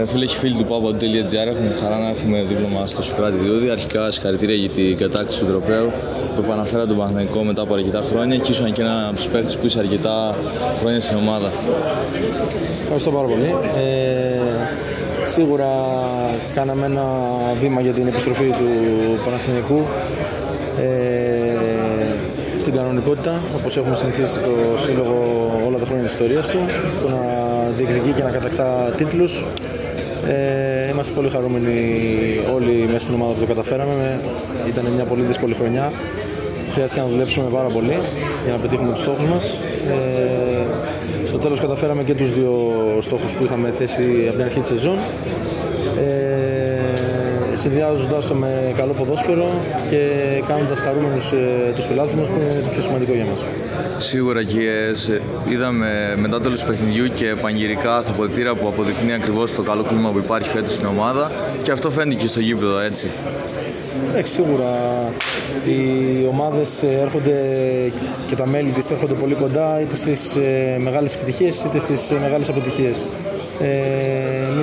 Ε, φίλε και φίλοι του Papa.gr, έχουμε τη χαρά να έχουμε δίπλα μας στο Σοκράτη Διούδη. Αρχικά συγχαρητήρια για την κατάκτηση του τροπέου που επαναφέρα τον Παναγενικό μετά από αρκετά χρόνια και ήσουν και ένα από τους παίχτε που είσαι αρκετά χρόνια στην ομάδα. Ευχαριστώ πάρα πολύ. Ε, σίγουρα κάναμε ένα βήμα για την επιστροφή του Παναθηναϊκού ε, στην κανονικότητα, όπως έχουμε συνηθίσει το Σύλλογο όλα τα χρόνια της ιστορίας του, το να διεκδικεί και να κατακτά τίτλους. Ε, είμαστε πολύ χαρούμενοι όλοι μέσα στην ομάδα που το καταφέραμε. Ήταν μια πολύ δύσκολη χρονιά. Χρειάστηκε να δουλέψουμε πάρα πολύ για να πετύχουμε τους στόχους μας. Ε, στο τέλος καταφέραμε και τους δύο στόχους που είχαμε θέσει από την αρχή της σεζόν. Ε, συνδυάζοντας το με καλό ποδόσφαιρο και κάνοντας χαρούμενους ε, τους φιλάθλους μας που είναι το πιο σημαντικό για μας. Σίγουρα και σε- είδαμε μετά το τέλος του παιχνιδιού και πανηγυρικά στα ποδητήρια που αποδεικνύει ακριβώς το καλό κλίμα που υπάρχει φέτος στην ομάδα και αυτό φαίνεται και στο γήπεδο έτσι. Εντάξει, σίγουρα οι ομάδες ε, έρχονται και τα μέλη της έρχονται πολύ κοντά είτε στις ε, μεγάλες επιτυχίες είτε στις ε, μεγάλες αποτυχίες. Ε,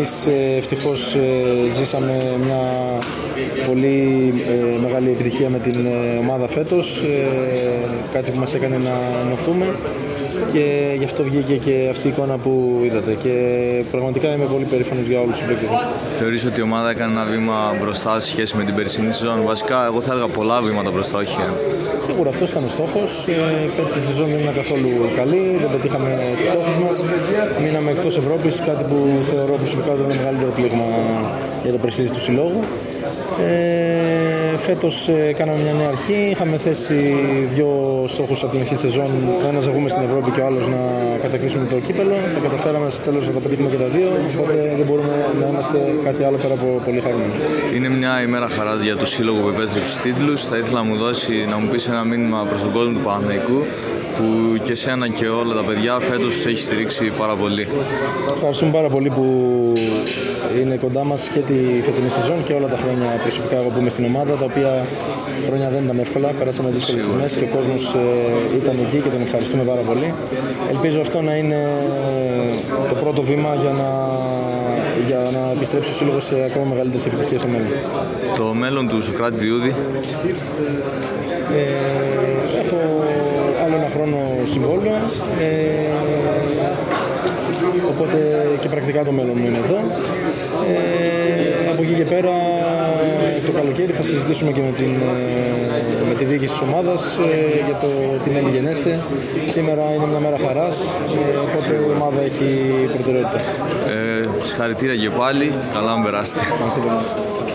εμείς ε, ευτυχώς ε, ζήσαμε μια πολύ ε, μεγάλη επιτυχία με την ε, ομάδα φέτος, ε, κάτι που μας έκανε να ενωθούμε και γι' αυτό βγήκε και αυτή η εικόνα που είδατε και πραγματικά είμαι πολύ περήφανος για όλους τους συμπαίκτες μου. Θεωρείς ότι η ομάδα έκανε ένα βήμα μπροστά σε σχέση με την περσινή σεζόν; Βασικά, εγώ θα έλεγα πολλά βήματα μπροστά, όχι ένα. Σίγουρα αυτός ήταν ο στόχος. Ε, πέρσι η σεζόν δεν ήταν καθόλου καλή, δεν πετύχαμε του στόχου μας. Μείναμε εκτός Ευρώπης, κάτι που θεωρώ προσωπικά ότι ήταν το μεγαλύτερο πλήγμα για το πρεστίζ του συλλόγου. Ε, Φέτος ε, κάναμε μια νέα αρχή. Είχαμε θέσει δύο στόχους από την αρχή της σεζόν. Ο ένας να βγούμε στην Ευρώπη και ο άλλος να κατακτήσουμε το κύπελο. Τα καταφέραμε στο τέλος να τα πετύχουμε και τα δύο. Οπότε δεν μπορούμε να είμαστε κάτι άλλο πέρα από πολύ χαρούμενοι. Είναι μια ημέρα χαράς για το σύλλογο που επέστρεψε στους τίτλους. Θα ήθελα να μου δώσει, να μου πεις ένα μήνυμα προς τον κόσμο του Παναθηναϊκού που και σένα και όλα τα παιδιά φέτος τους έχει στηρίξει πάρα πολύ. Ευχαριστούμε πάρα πολύ που είναι κοντά μας και τη φετινή σεζόν και όλα τα χρόνια προσωπικά εγώ που είμαι στην ομάδα, τα οποία χρόνια δεν ήταν εύκολα, περάσαμε δύσκολες στιγμές και ο κόσμος ε, ήταν εκεί και τον ευχαριστούμε πάρα πολύ. Ελπίζω αυτό να είναι το πρώτο βήμα για να, για να επιστρέψει ο Σύλλογος σε ακόμα μεγαλύτερες επιτυχίες στο μέλλον. Το μέλλον του Σοκράτη Διούδη; Ε, έχω άλλο ένα χρόνο συμβόλαιο. Ε, οπότε και πρακτικά το μέλλον μου είναι εδώ. Ε, από εκεί και πέρα το καλοκαίρι θα συζητήσουμε και με, την, ε, με τη διοίκηση της ομάδας ε, για το τι μέλη γενέστε. Σήμερα είναι μια μέρα χαράς, ε, οπότε η ομάδα έχει προτεραιότητα. ε, συγχαρητήρια και πάλι, καλά να περάσετε. Να είστε καλά.